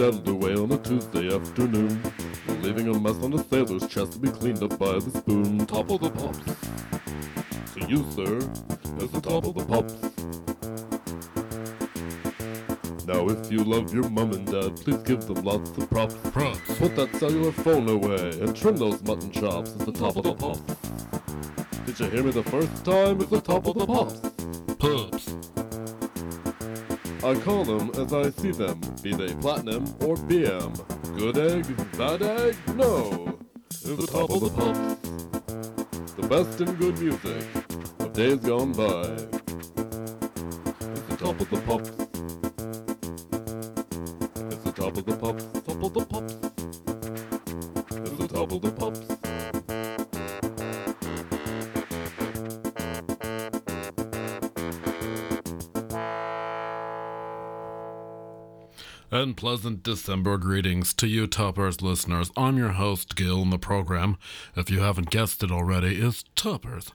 and a fork skedaddled away on a Tuesday afternoon, leaving a mess on the sailor's chest to be cleaned up by the spoon. Top of the pops. To you, sir, is the top of the pops. Now, if you love your mom and dad, please give them lots of props. Props. Put that cellular phone away and trim those mutton chops. It's the top of the pops. Did you hear me the first time? It's the top of the pops. Pups. I call them as I see them, be they platinum or BM. Good egg, bad egg, no. It's the top of the pops. The best in good music of days gone by. It's the top of the pops. It's the top of the pops, top of the pops. It's the top of the pops. And pleasant December greetings to you, Toppers listeners. I'm your host, Gil, and the program, if you haven't guessed it already, is Toppers.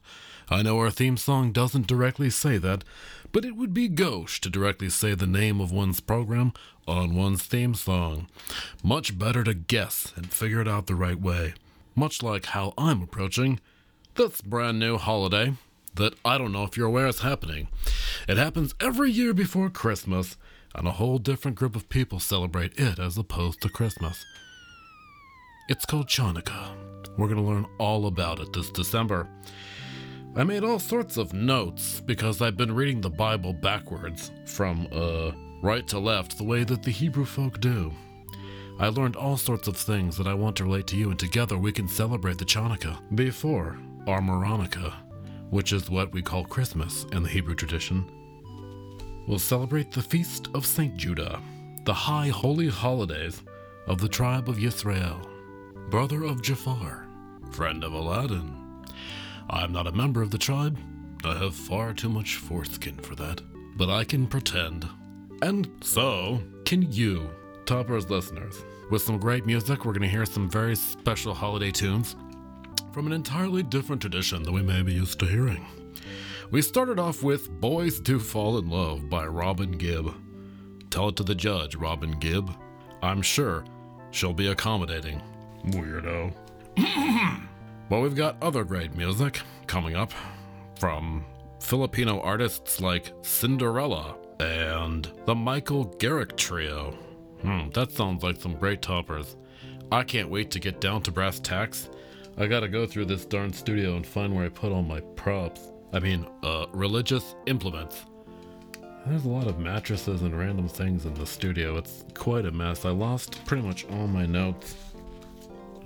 I know our theme song doesn't directly say that, but it would be gauche to directly say the name of one's program on one's theme song. Much better to guess and figure it out the right way. Much like how I'm approaching this brand new holiday that I don't know if you're aware is happening. It happens every year before Christmas, and a whole different group of people celebrate it as opposed to Christmas. It's called Chanukah. We're going to learn all about it this December. I made all sorts of notes because I've been reading the Bible backwards, from uh, right to left, the way that the Hebrew folk do. I learned all sorts of things that I want to relate to you, and together we can celebrate the Chanukah before our Moronica, which is what we call Christmas in the Hebrew tradition. We'll celebrate the feast of Saint Judah, the high holy holidays of the tribe of Yisrael, brother of Jafar, friend of Aladdin. I'm not a member of the tribe. I have far too much foreskin for that. But I can pretend. And so can you, Toppers listeners. With some great music, we're going to hear some very special holiday tunes from an entirely different tradition than we may be used to hearing. We started off with Boys Do Fall in Love by Robin Gibb. Tell it to the judge, Robin Gibb. I'm sure she'll be accommodating. Weirdo. but we've got other great music coming up from Filipino artists like Cinderella and the Michael Garrick Trio. Hmm, that sounds like some great toppers. I can't wait to get down to brass tacks. I gotta go through this darn studio and find where I put all my props. I mean, uh, religious implements. There's a lot of mattresses and random things in the studio. It's quite a mess. I lost pretty much all my notes.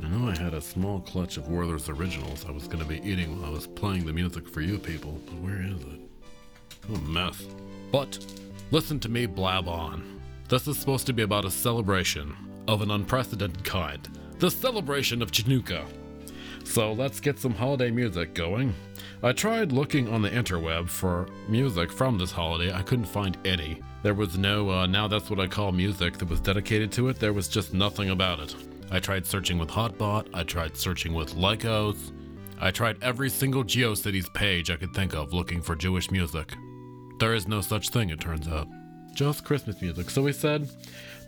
I know I had a small clutch of Werther's originals I was going to be eating while I was playing the music for you people, but where is it? A mess. But listen to me blab on. This is supposed to be about a celebration of an unprecedented kind the celebration of Chinooka. So let's get some holiday music going. I tried looking on the interweb for music from this holiday. I couldn't find any. There was no, uh, now that's what I call music that was dedicated to it. There was just nothing about it. I tried searching with Hotbot. I tried searching with Lycos. I tried every single GeoCities page I could think of looking for Jewish music. There is no such thing, it turns out. Just Christmas music. So we said,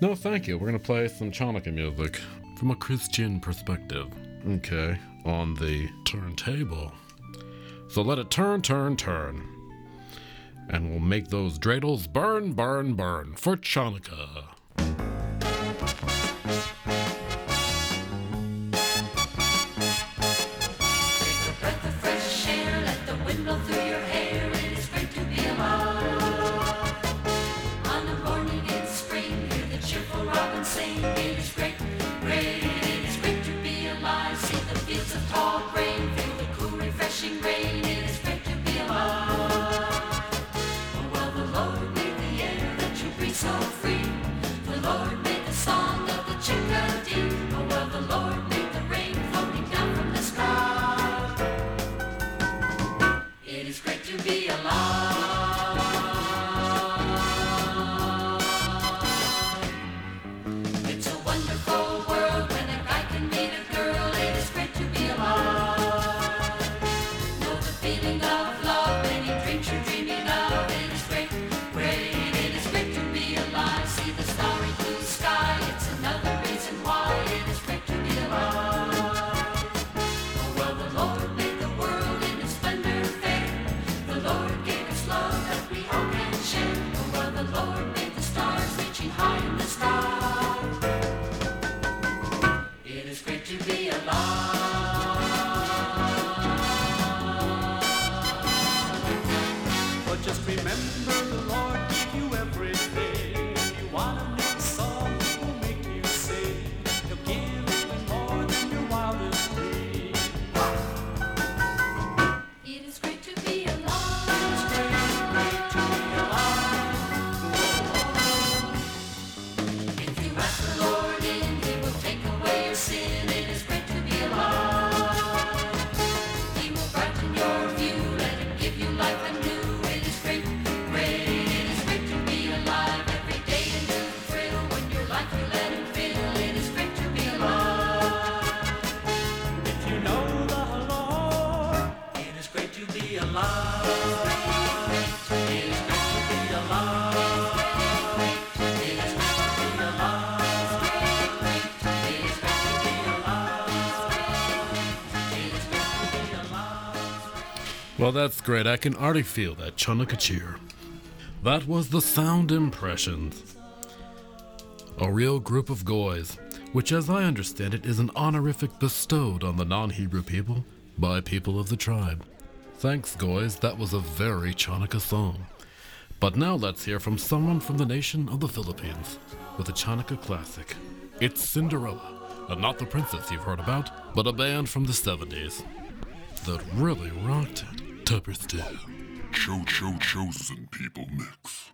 no, thank you. We're going to play some Chanukah music from a Christian perspective. Okay, on the turntable. So let it turn, turn, turn. And we'll make those dreidels burn, burn, burn for Chanukah. That's great. I can already feel that Chanukah cheer. That was the Sound Impressions. A real group of goys, which, as I understand it, is an honorific bestowed on the non Hebrew people by people of the tribe. Thanks, goys. That was a very Chanukah song. But now let's hear from someone from the nation of the Philippines with a Chanukah classic. It's Cinderella, and not the princess you've heard about, but a band from the 70s that really rocked it. Tuppers did. Cho Cho Chosen People Mix.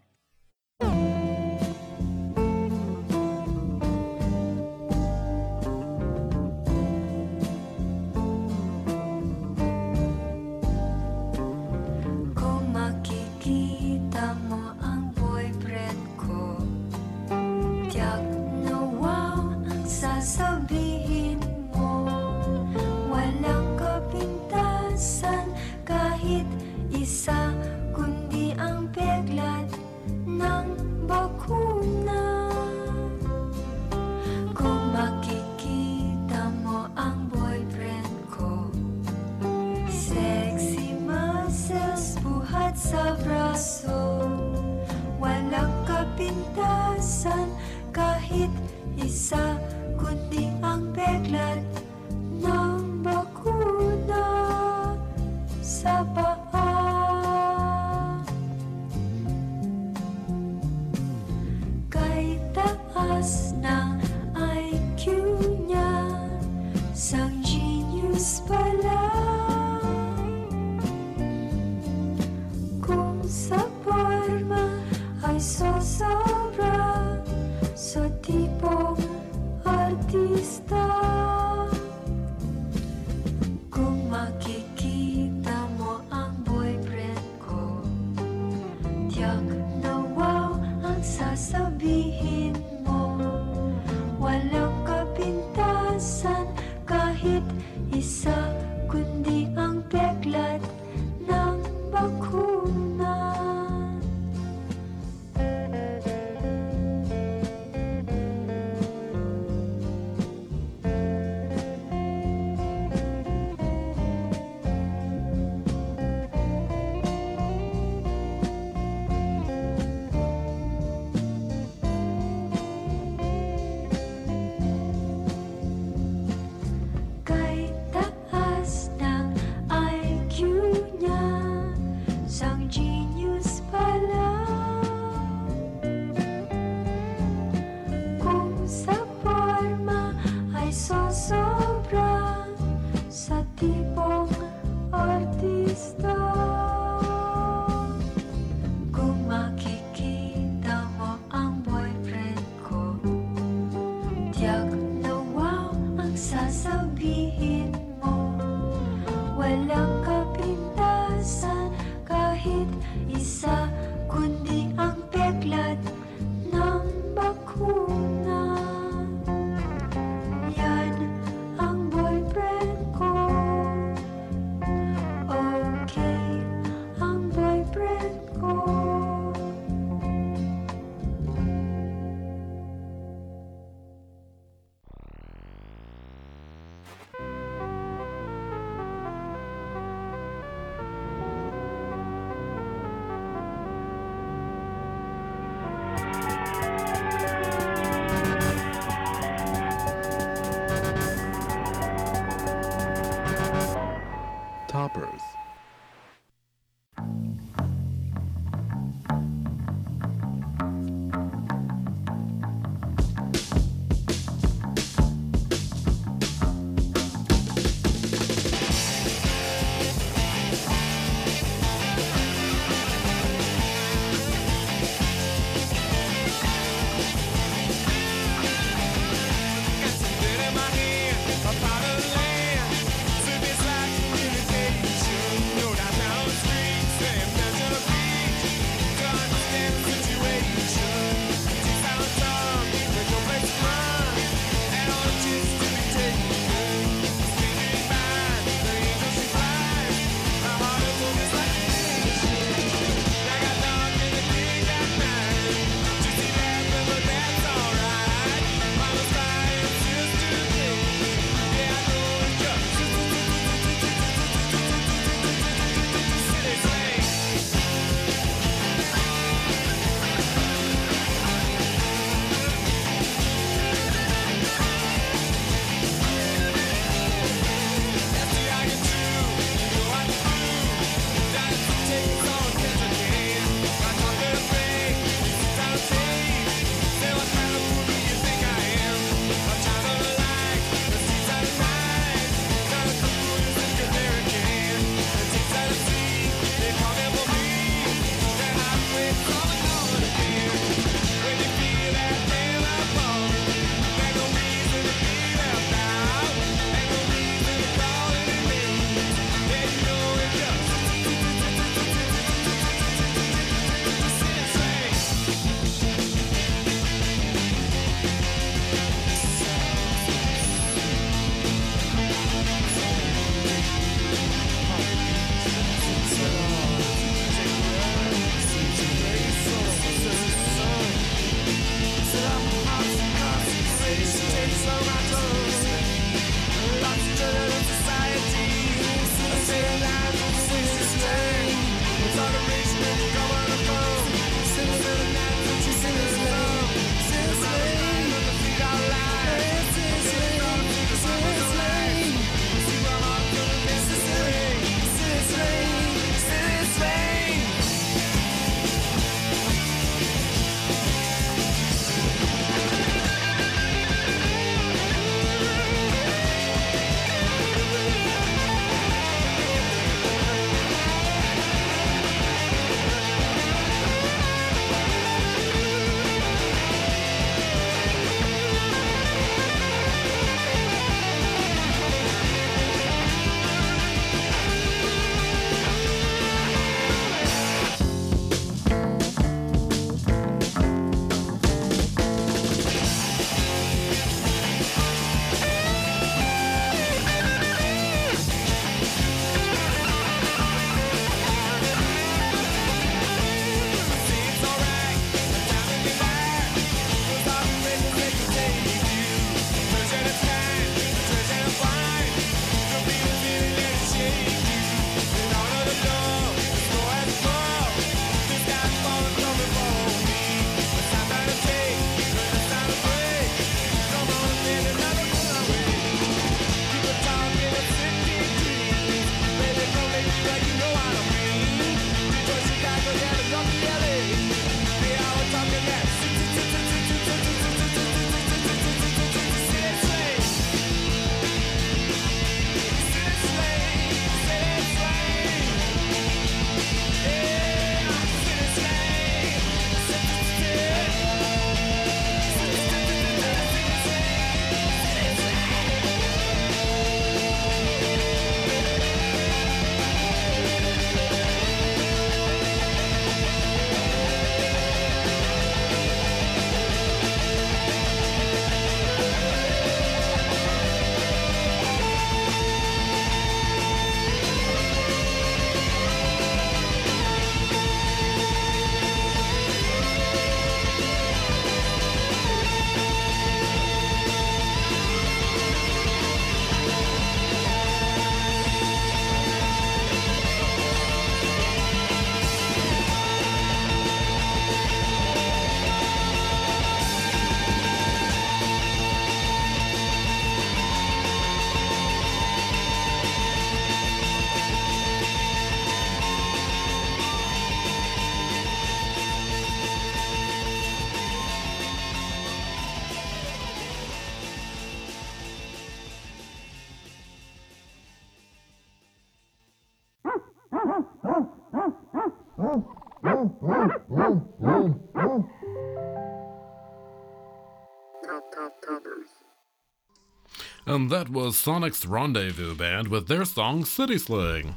And that was Sonic's Rendezvous Band with their song City Slang,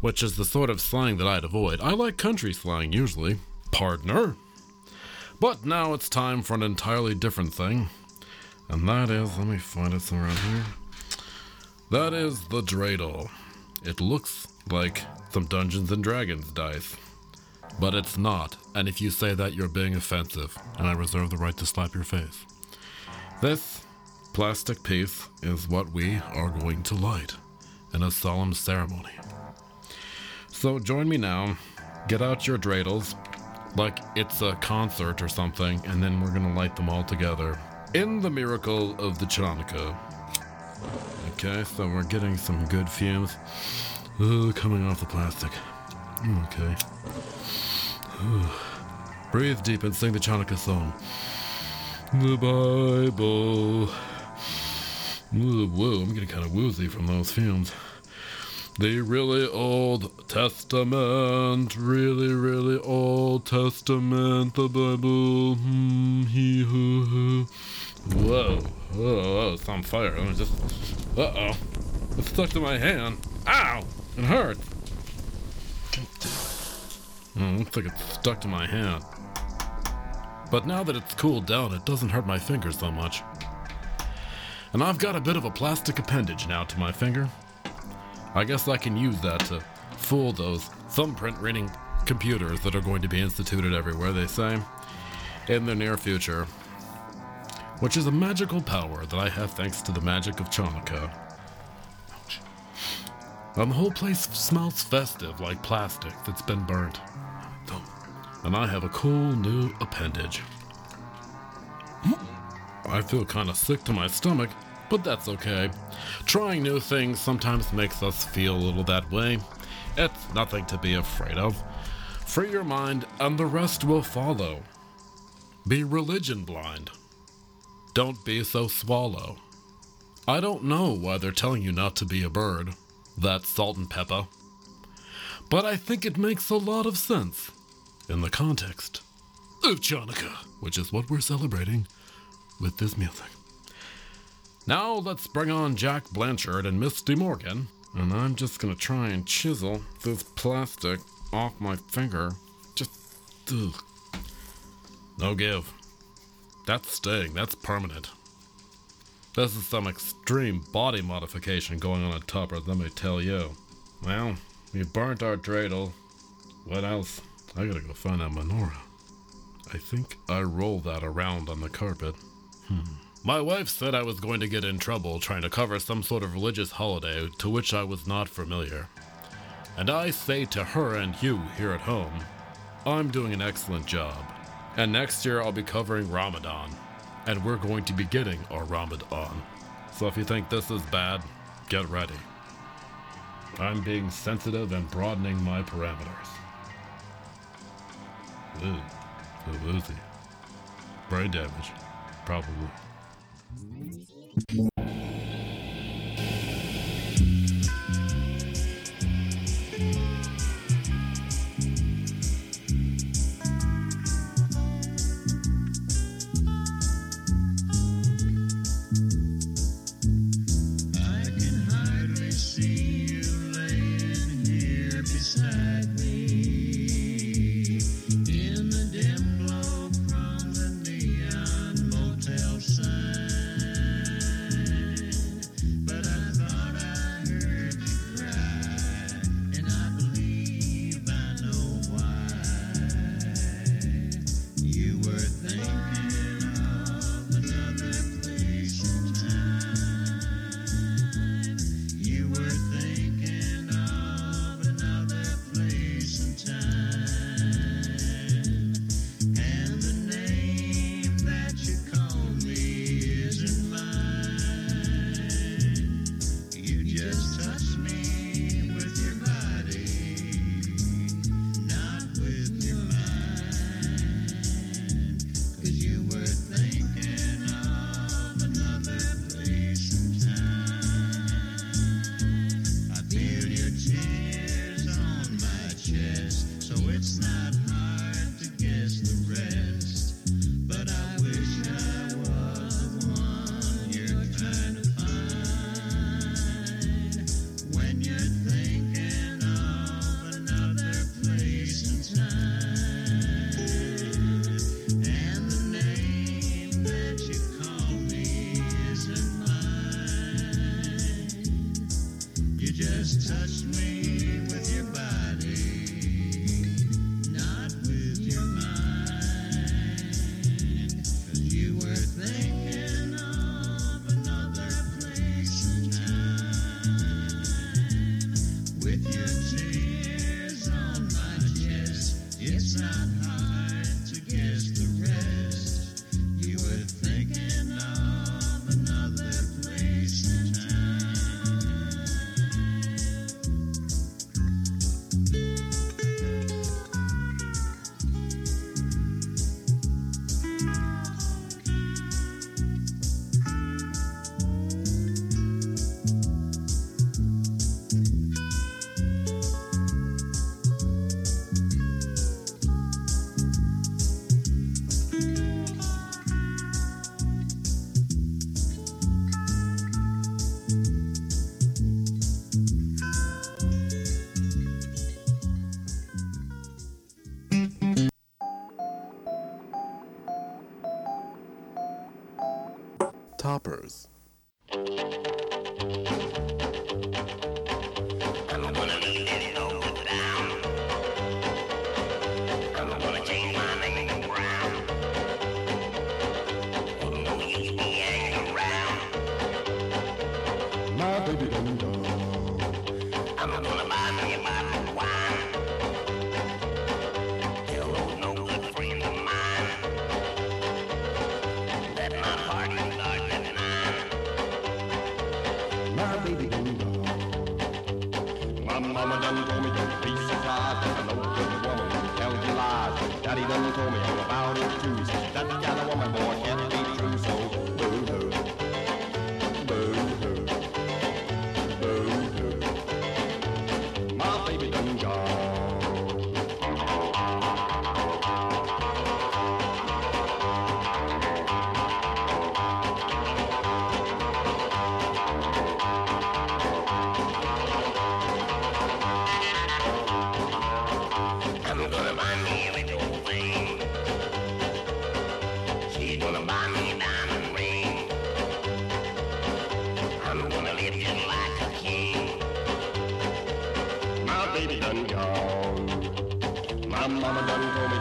which is the sort of slang that I'd avoid. I like country slang usually. Partner. But now it's time for an entirely different thing. And that is, let me find it somewhere around here. That is the dreidel. It looks like some Dungeons and Dragons dice. But it's not, and if you say that, you're being offensive, and I reserve the right to slap your face. This plastic piece is what we are going to light in a solemn ceremony. So join me now, get out your dreidels, like it's a concert or something, and then we're gonna light them all together in the miracle of the Chanukah. Okay, so we're getting some good fumes Ooh, coming off the plastic. Mm, okay. Breathe deep and sing the Chanukah song. The Bible. Whoa, I'm getting kind of woozy from those fumes. The really old testament, really, really old testament, the Bible. Hmm, he, hoo, hoo. Whoa, whoa, whoa, it's on fire. Let me just. Uh oh. It's stuck to my hand. Ow! It hurts. Mm, looks like it's stuck to my hand. But now that it's cooled down, it doesn't hurt my fingers so much. And I've got a bit of a plastic appendage now to my finger. I guess I can use that to fool those thumbprint reading computers that are going to be instituted everywhere, they say, in the near future. Which is a magical power that I have thanks to the magic of Chanukah. And the whole place smells festive like plastic that's been burnt. And I have a cool new appendage. I feel kind of sick to my stomach, but that's okay. Trying new things sometimes makes us feel a little that way. It's nothing to be afraid of. Free your mind, and the rest will follow. Be religion blind. Don't be so swallow. I don't know why they're telling you not to be a bird. That's salt and pepper. But I think it makes a lot of sense in the context of Chanukah, which is what we're celebrating with this music. Now let's bring on Jack Blanchard and Misty Morgan, and I'm just gonna try and chisel this plastic off my finger. Just, ugh. No give. That's staying, that's permanent. This is some extreme body modification going on at Tupper, let me tell you. Well, we burnt our dreidel. What else? I gotta go find that menorah. I think I rolled that around on the carpet. Hmm. My wife said I was going to get in trouble trying to cover some sort of religious holiday to which I was not familiar. And I say to her and you here at home, I'm doing an excellent job. And next year I'll be covering Ramadan. And we're going to be getting our Ramadan. So if you think this is bad, get ready. I'm being sensitive and broadening my parameters. Ooh, feel woozy. Brain damage, probably. gonna buy me a diamond ring. I'm gonna live just like a king. My baby done gone. My mama done told me.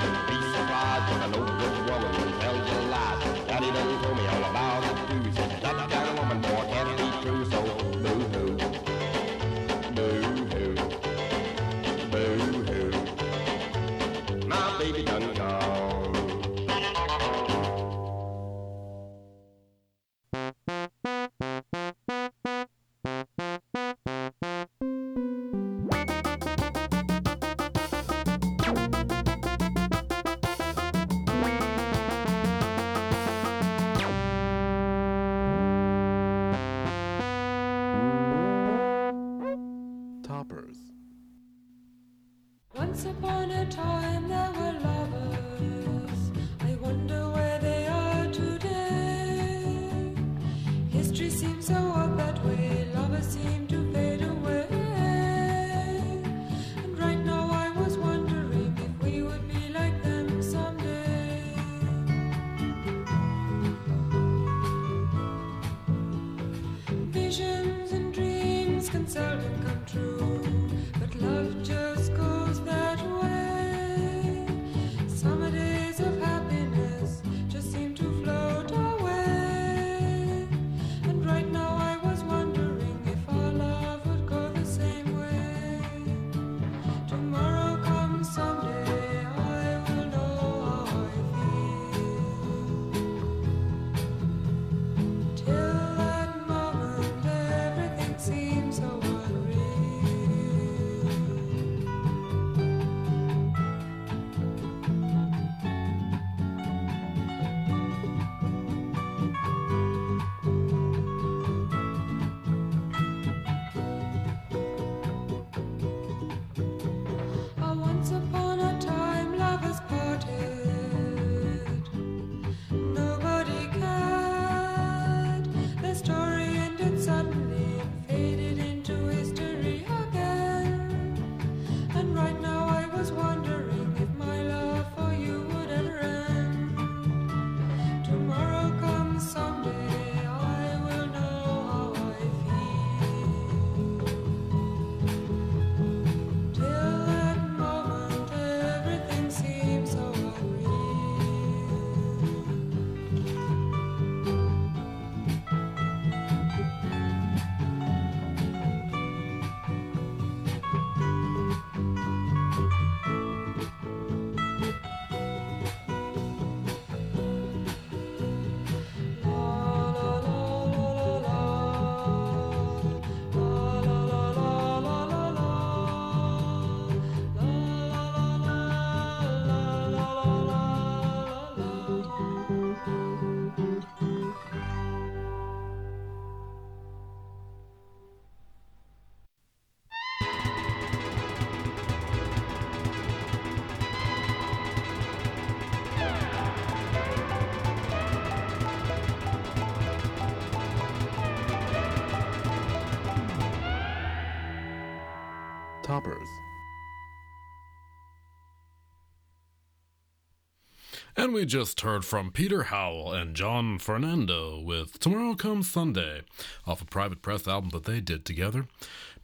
We just heard from Peter Howell and John Fernando with Tomorrow Comes Sunday off a private press album that they did together.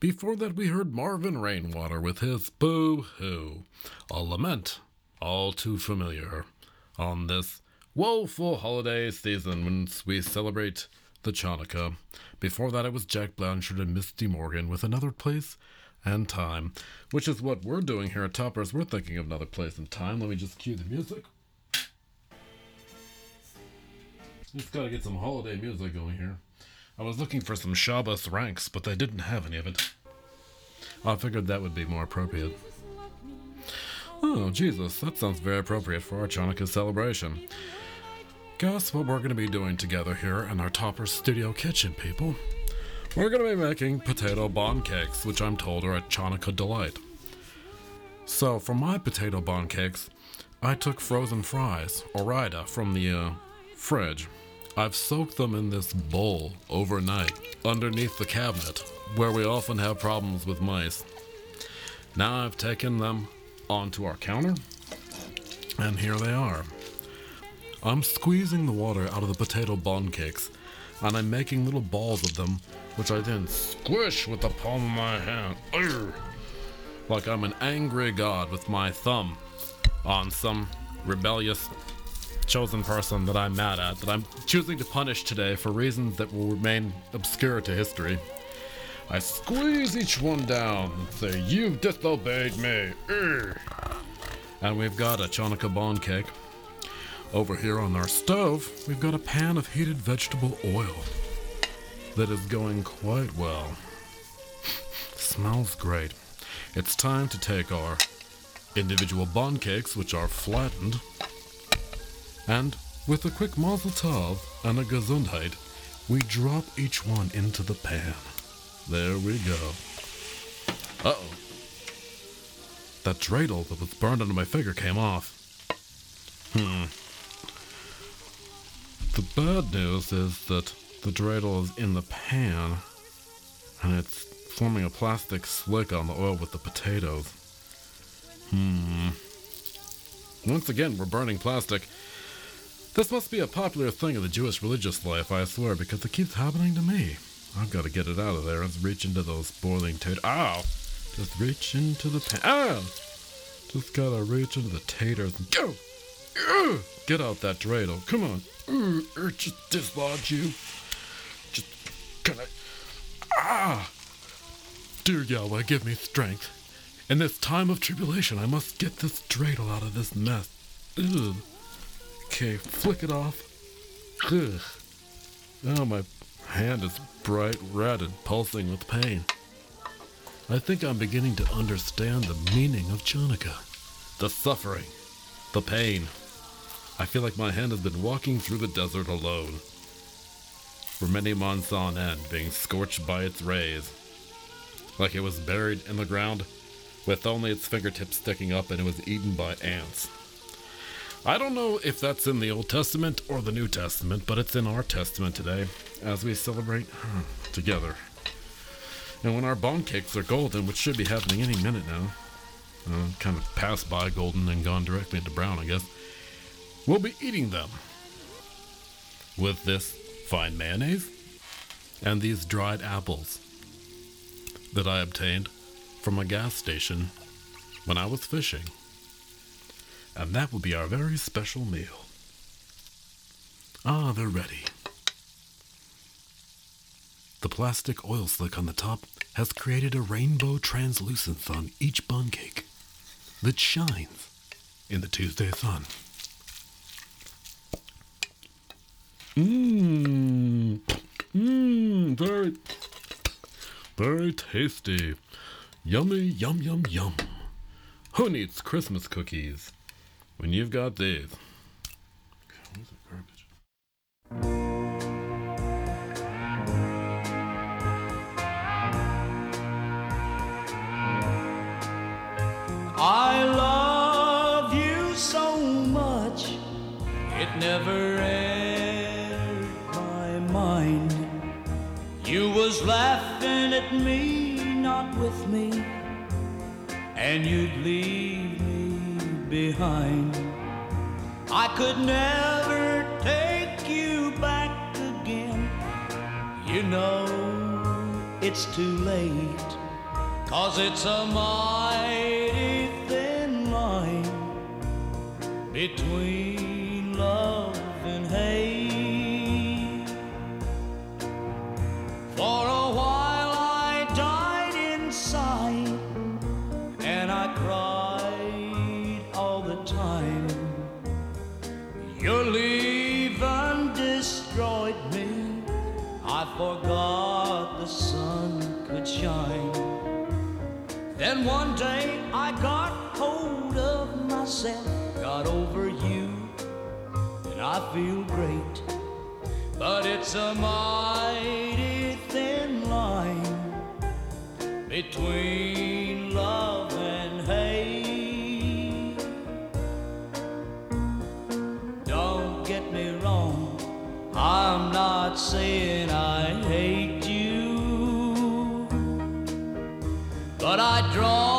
Before that, we heard Marvin Rainwater with his Boo Hoo, a lament all too familiar on this woeful holiday season when we celebrate the Chanukah. Before that, it was Jack Blanchard and Misty Morgan with Another Place and Time, which is what we're doing here at Toppers. We're thinking of Another Place and Time. Let me just cue the music. Just gotta get some holiday music going here. I was looking for some Shabba Ranks, but they didn't have any of it. I figured that would be more appropriate. Oh, Jesus, that sounds very appropriate for our Chanukah celebration. Guess what we're going to be doing together here in our Topper Studio kitchen, people? We're going to be making potato bond cakes, which I'm told are a Chanukah delight. So, for my potato bond cakes, I took frozen fries, Ore-Ida, from the uh, fridge. I've soaked them in this bowl overnight underneath the cabinet, where we often have problems with mice. Now I've taken them onto our counter, and here they are. I'm squeezing the water out of the potato bond cakes, and I'm making little balls of them, which I then squish with the palm of my hand. Urgh. Like I'm an angry god with my thumb on some rebellious chosen person that I'm mad at, that I'm choosing to punish today for reasons that will remain obscure to history. I squeeze each one down and say, You've disobeyed me. Urgh. And we've got a Chanukah bond cake. Over here on our stove, we've got a pan of heated vegetable oil that is going quite well. Smells great. It's time to take our individual bond cakes, which are flattened, and with a quick mazel tov and a gesundheit, we drop each one into the pan. There we go. Uh oh. That dreidel that was burned under my finger came off. Hmm. The bad news is that the dreidel is in the pan and it's forming a plastic slick on the oil with the potatoes. Hmm. Once again, we're burning plastic. This must be a popular thing in the Jewish religious life, I swear, because it keeps happening to me. I've got to get it out of there. Let's reach into those boiling taters. Ow! Just reach into the pan. Ow! Just gotta reach into the taters and go! Get out that dreidel. Come on. Just dislodge you. Just gonna. Ah! Dear Yahweh, give me strength. In this time of tribulation, I must get this dreidel out of this mess. Ugh. Okay, flick it off. Ugh. Oh, my hand is bright red and pulsing with pain. I think I'm beginning to understand the meaning of Chanukah. The suffering, the pain. I feel like my hand has been walking through the desert alone. For many months on end, being scorched by its rays. Like it was buried in the ground, with only its fingertips sticking up, and it was eaten by ants. I don't know if that's in the Old Testament or the New Testament, but it's in our Testament today as we celebrate together. And when our bone cakes are golden, which should be happening any minute now, uh, kind of passed by golden and gone directly into brown, I guess, we'll be eating them with this fine mayonnaise and these dried apples that I obtained from a gas station when I was fishing. And that will be our very special meal. Ah, they're ready. The plastic oil slick on the top has created a rainbow translucence on each bun cake that shines in the Tuesday sun. Mmm, mmm, very, very tasty. Yummy, yum, yum, yum. Who needs Christmas cookies when you've got these? get me wrong. I'm not saying I hate you, but I draw.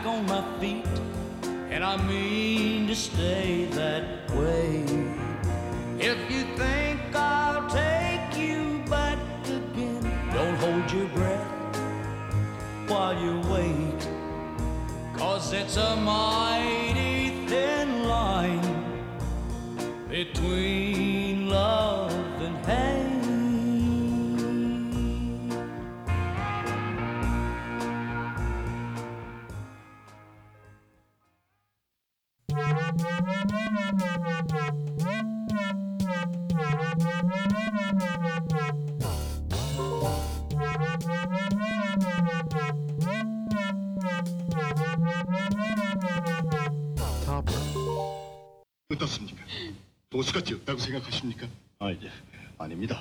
back on my feet, and I mean to stay that way. If you think I'll take you back again, don't hold your breath while you wait, cause it's a mighty thin line between. 생각하십니까? 아, 예. 아닙니다.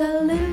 a little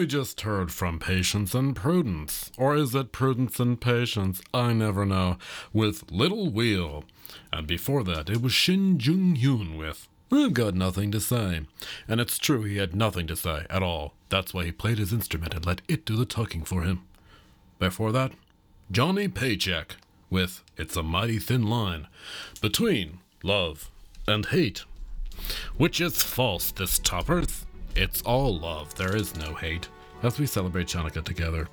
we just heard from Patience and Prudence. Or is it Prudence and Patience? I never know. With Little Wheel. And before that, it was Shin Jung Hyun with I've got nothing to say. And it's true, he had nothing to say at all. That's why he played his instrument and let it do the talking for him. Before that, Johnny Paycheck with It's a Mighty Thin Line between love and hate. Which is false, this toppers. It's all love, there is no hate, as we celebrate Chanukah together.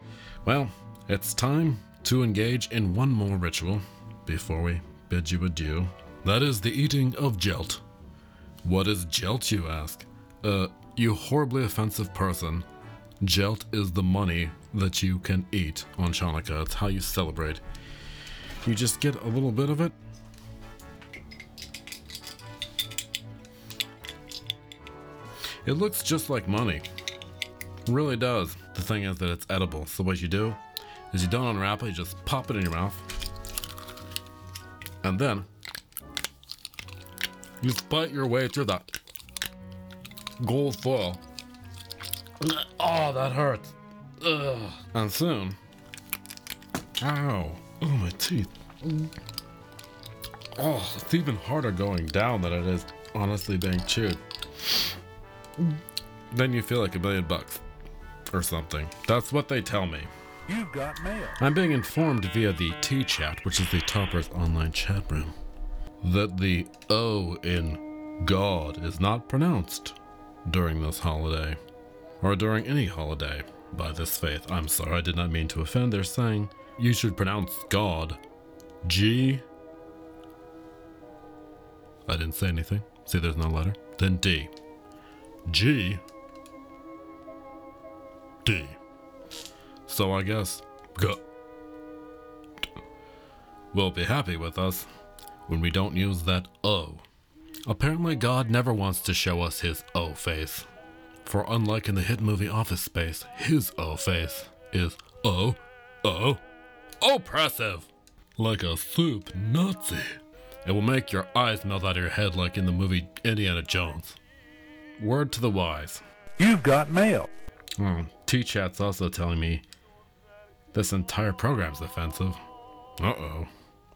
Well, it's time to engage in one more ritual before we bid you adieu. That is the eating of Jelt. What is Jelt, you ask? Uh, you horribly offensive person. Jelt is the money that you can eat on Chanukah. It's how you celebrate. You just get a little bit of it. It looks just like money. It really does. The thing is that it's edible. So what you do is you don't unwrap it, you just pop it in your mouth. And then you bite your way through that gold foil. Oh, that hurts. Ugh. And soon, ow, oh my teeth. Oh, it's even harder going down than it is honestly being chewed. Then you feel like a million bucks or something. That's what they tell me. You've got mail. I'm being informed via the T chat, which is the Topper's online chat room, that the O in God is not pronounced during this holiday, or during any holiday by this faith. I'm sorry, I did not mean to offend. They're saying you should pronounce God G. I didn't say anything. See, there's no letter. Then D. G. D. So I guess God will be happy with us when we don't use that O. Apparently, God never wants to show us his O face. For unlike in the hit movie Office Space, his O face is O, O, oppressive. Like a soup Nazi. It will make your eyes melt out of your head like in the movie Indiana Jones. Word to the wise. You've got mail. Hmm, T-Chat's also telling me this entire program's offensive. Uh-oh.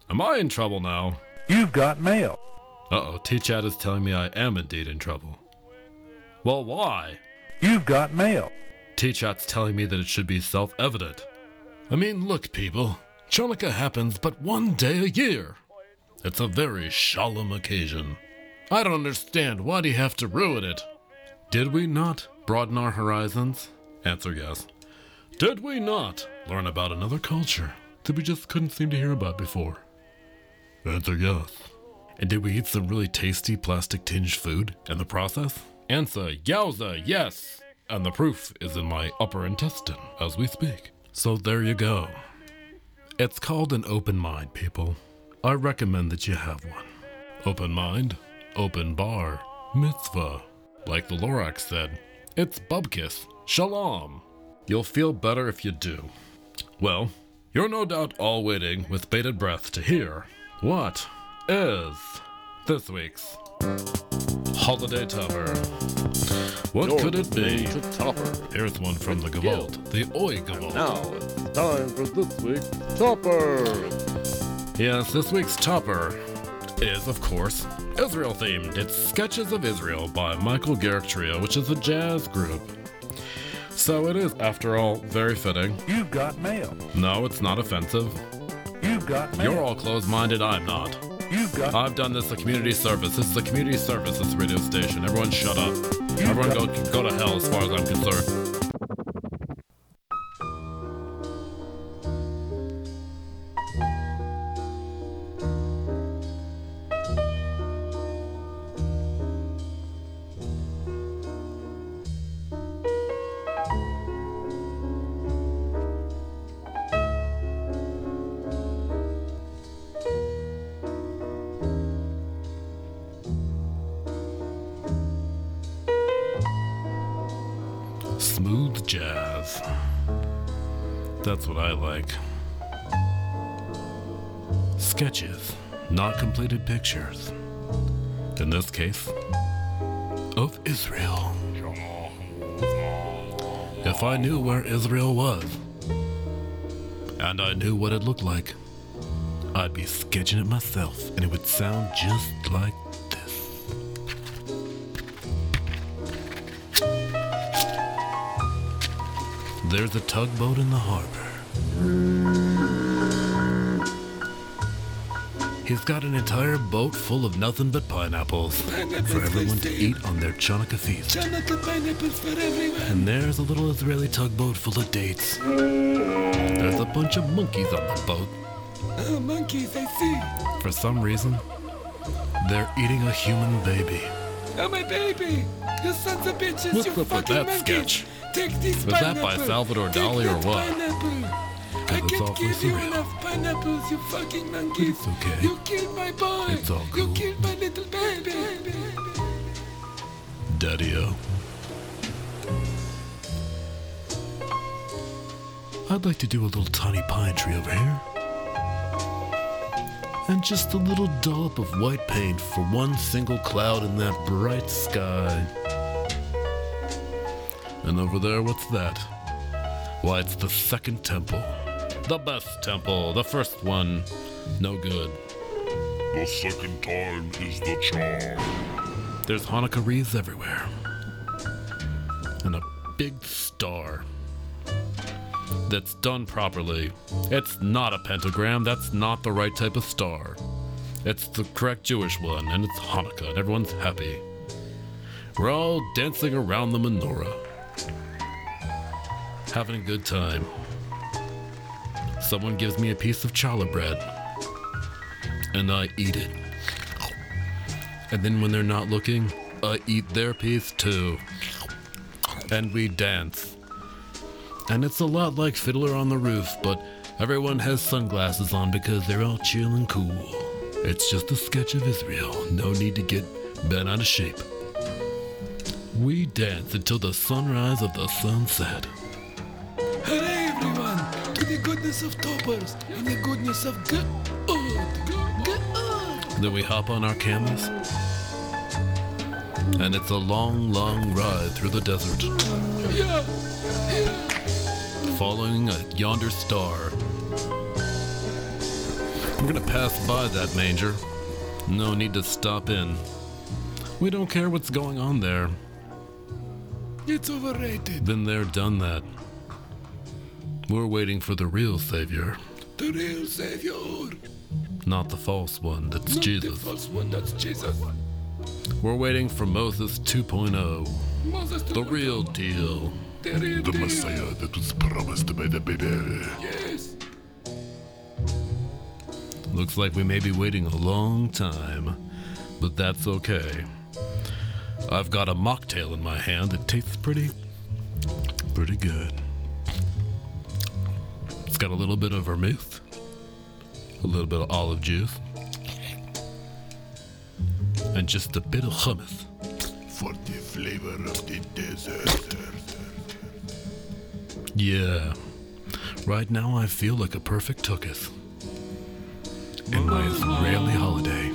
Am I in trouble now? You've got mail. Uh-oh, T-Chat is telling me I am indeed in trouble. Well, why? You've got mail. T-Chat's telling me that it should be self-evident. I mean, look, people. Chanukah happens but one day a year. It's a very solemn occasion. I don't understand. Why do you have to ruin it? Did we not broaden our horizons? Answer yes. Did we not learn about another culture that we just couldn't seem to hear about before? Answer yes. And did we eat some really tasty plastic tinged food in the process? Answer yowza, yes. And the proof is in my upper intestine as we speak. So there you go. It's called an open mind, people. I recommend that you have one. Open mind, open bar, mitzvah. Like the Lorax said, it's bubkis, shalom. You'll feel better if you do. Well, you're no doubt all waiting with bated breath to hear what is this week's holiday topper. What You're could it be? Topper. Here's one from the Gavolt, the Oi Gavolt. Now it's time for this week's Topper. Yes, this week's topper is, of course, Israel themed. It's Sketches of Israel by Michael Garrick Trio, which is a jazz group. So it is, after all, very fitting. You've got mail. No, it's not offensive. You've got mail. You're all closed minded, I'm not. You've got. I've done this a community service. This is a community service, this radio station. Everyone shut up. Everyone go, go to hell as far as I'm concerned. Pictures. In this case, of Israel. If I knew where Israel was, and I knew what it looked like, I'd be sketching it myself, and it would sound just like this. There's a tugboat in the harbor. He's got an entire boat full of nothing but pineapples for everyone to eat on their Chanukah feast. Chanukah pineapples for everyone. And there's a little Israeli tugboat full of dates. There's a bunch of monkeys on the boat. Oh, monkeys, I see. For some reason, they're eating a human baby. Oh, my baby. You sons of bitches, What's you up with fucking that monkeys. sketch? Take Was that by. Salvador Dali or what? Pineapple. I can't give you enough pineapples, you fucking monkeys. It's okay. You killed my boy. It's all You killed my little baby. Daddy-o. I'd like to do a little tiny pine tree over here. And just a little dollop of white paint for one single cloud in that bright sky. And over there, what's that? Why, it's the second temple. The best temple. The first one, no good. The second time is the charm. There's Hanukkah wreaths everywhere. And a big star. That's done properly. It's not a pentagram, that's not the right type of star. It's the correct Jewish one, and it's Hanukkah, and everyone's happy. We're all dancing around the menorah. Having a good time. Someone gives me a piece of challah bread. And I eat it. And then when they're not looking, I eat their piece too. And we dance. And it's a lot like Fiddler on the Roof, but everyone has sunglasses on because they're all chill and cool. It's just a sketch of Israel. No need to get bent out of shape. We dance until the sunrise of the sunset. Goodness of toppers and the goodness of good. Then we hop on our camels. And it's a long, long ride through the desert. Yeah. following a yonder star. We're gonna pass by that manger. No need to stop in. We don't care what's going on there. It's overrated. Been there, done that. We're waiting for the real Savior, The real Savior. not the false one. That's Not Jesus. The false one, that's Jesus. We're waiting for Moses 2.0. Moses The oh. real deal. The real The deal. Messiah that was promised by the baby. Yes. Looks like we may be waiting a long time, but that's okay. I've got a mocktail in my hand that tastes pretty, pretty good. Got a little bit of vermouth, a little bit of olive juice, and just a bit of hummus. For the flavor of the desert. Yeah, right now I feel like a perfect tuchus in my Israeli holiday.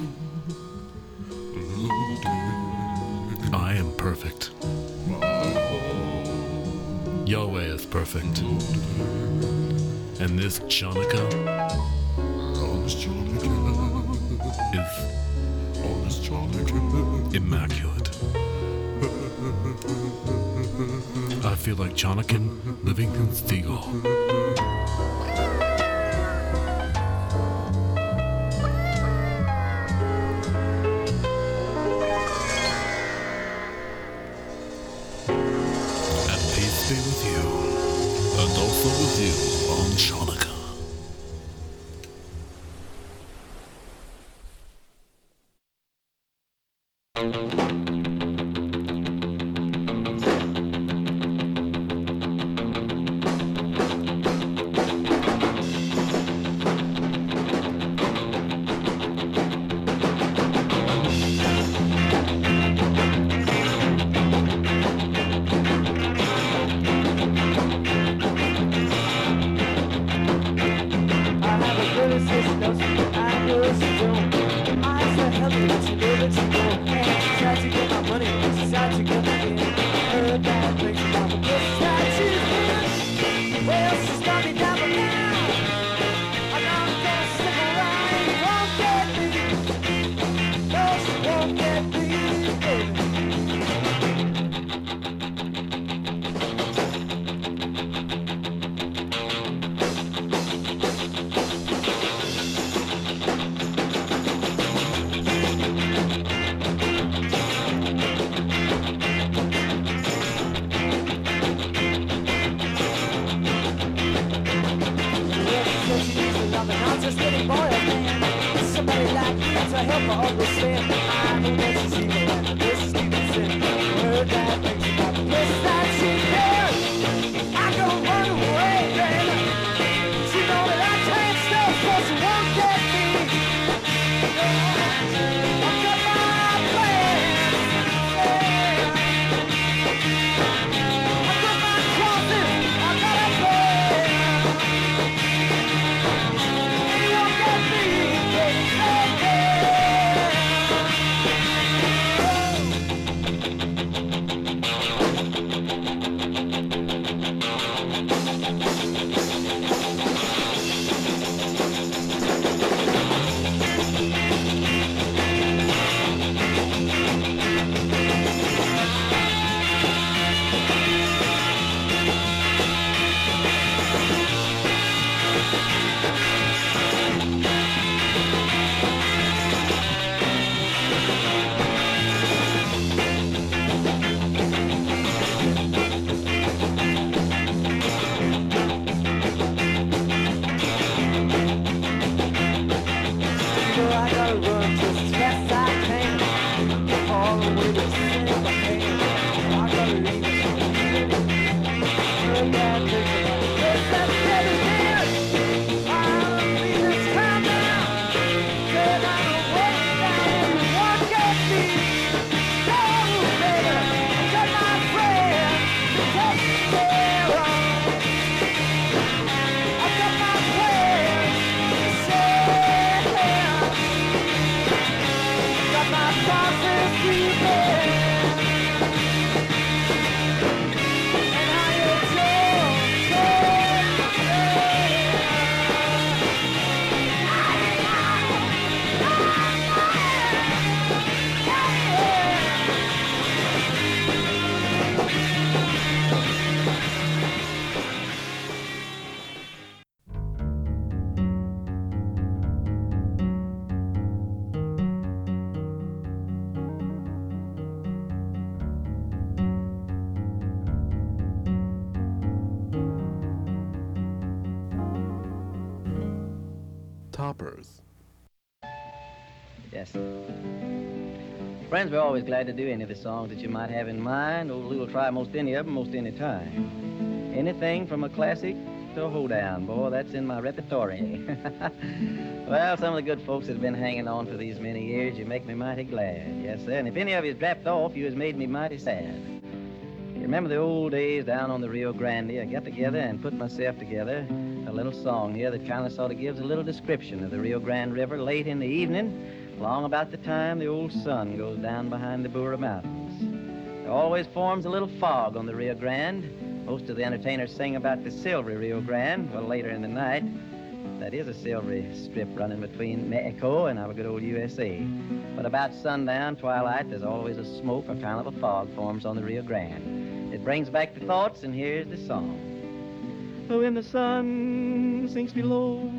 I am perfect. Yahweh is perfect. And this Chanaka is immaculate. I feel like Jonathan Livingston Steagall. With you on Shanika. Friends, we're always glad to do any of the songs that you might have in mind. Oh, old Lou will try most any of them, most any time. Anything from a classic to a hoedown, boy, that's in my repertory. well, some of the good folks that have been hanging on for these many years, you make me mighty glad. Yes, sir. And if any of you's dropped off, you has made me mighty sad. You remember the old days down on the Rio Grande? I got together and put myself together a little song here that kind of sort of gives a little description of the Rio Grande River late in the evening, long about the time the old sun goes down behind the Bura Mountains. There always forms a little fog on the Rio Grande. Most of the entertainers sing about the silvery Rio Grande. Well, later in the night, that is a silvery strip running between Mexico and our good old USA. But about sundown, twilight, there's always a smoke or kind of a fog forms on the Rio Grande. It brings back the thoughts, and here's the song. Oh, when the sun sinks below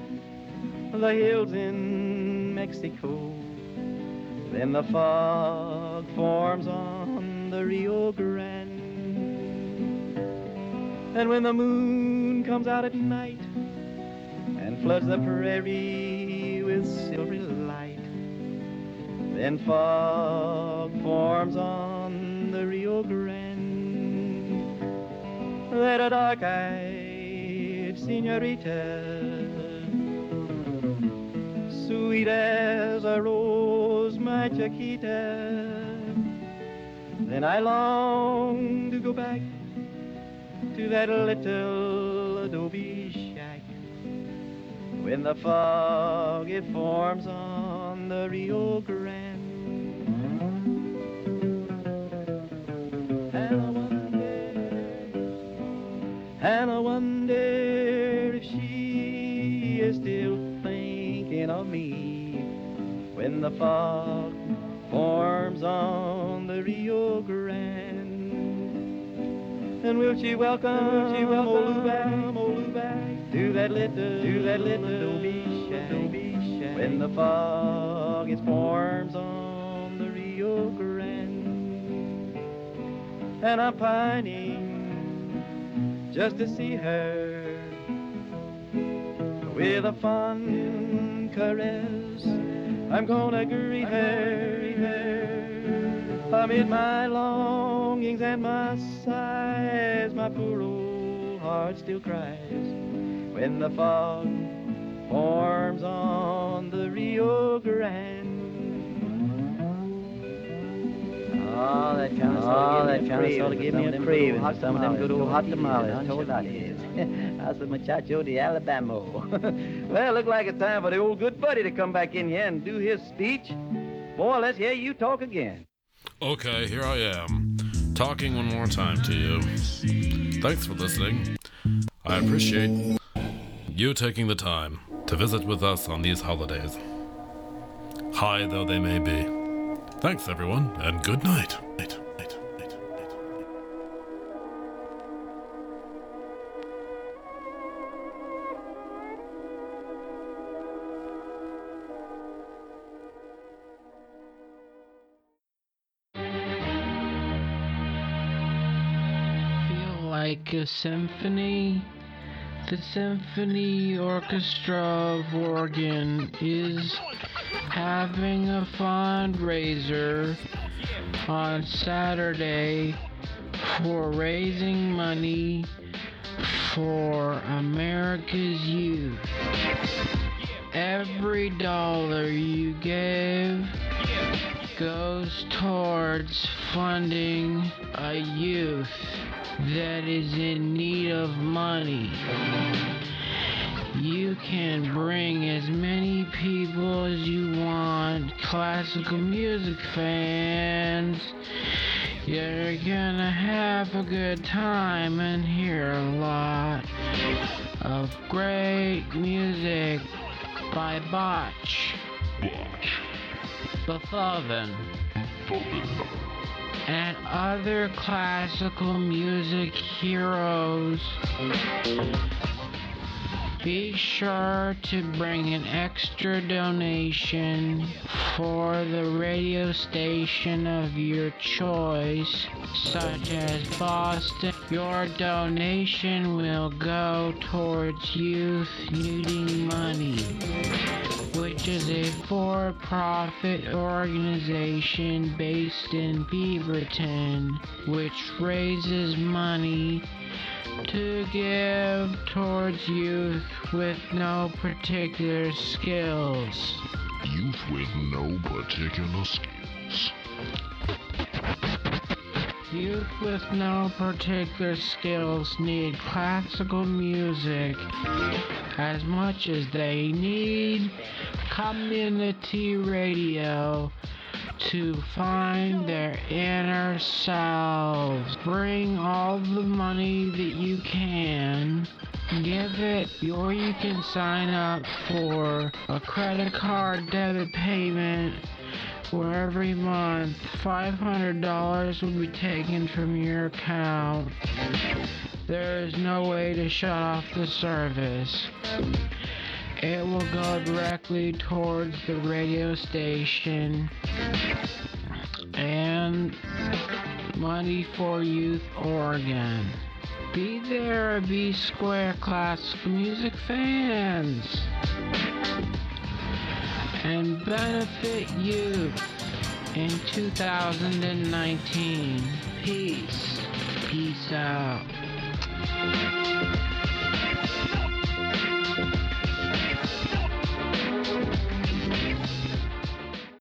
the hills in Mexico, then the fog forms on the Rio Grande. And when the moon comes out at night and floods the prairie with silvery light, then fog forms on the Rio Grande. That a dark-eyed senorita, sweet as a rose, my Chiquita. Then I long to go back to that little adobe shack when the fog it forms on the Rio Grande. And I wonder, and I wonder when the fog forms on the Rio Grande. And will she welcome, will she welcome back, Olu back to that little, to that little adobe shack, when the fog it forms on the Rio Grande. And I'm pining just to see her with a fond caress. I'm gonna greet her amid my longings and my sighs. My poor old heart still cries when the fog forms on the Rio Grande. Oh, that kind of Oh, that of kinda sort of gave me a craving some of them good old hot tamales. Told I did. How's the muchacho de Alabama? well, look like it's time for the old good buddy to come back in here and do his speech. Boy, let's hear you talk again. Okay, here I am, talking one more time to you. Thanks for listening. I appreciate you taking the time to visit with us on these holidays. High though they may be. Thanks, everyone, and good night. Night, like a symphony. The Symphony Orchestra of Oregon is having a fundraiser on Saturday for raising money for America's youth. Every dollar you give goes towards funding a youth that is in need of money. You can bring as many people as you want, classical music fans. You're gonna have a good time and hear a lot of great music by Botch. Beethoven. And other classical music heroes. Be sure to bring an extra donation for the radio station of your choice, such as Boston. Your donation will go towards youth needing money, which is a for profit organization based in Beaverton, which raises money to give towards youth with no particular skills. Youth with no particular skills. Youth with no particular skills need classical music as much as they need community radio to find their inner selves. Bring all the money that you can. Give it, or you can sign up for a credit card debit payment where every month $500 will be taken from your account. There is no way to shut off the service. It will go directly towards the radio station and Money for Youth Oregon. Be there, be square classical music fans and benefit youth in 2019. Peace. Peace out.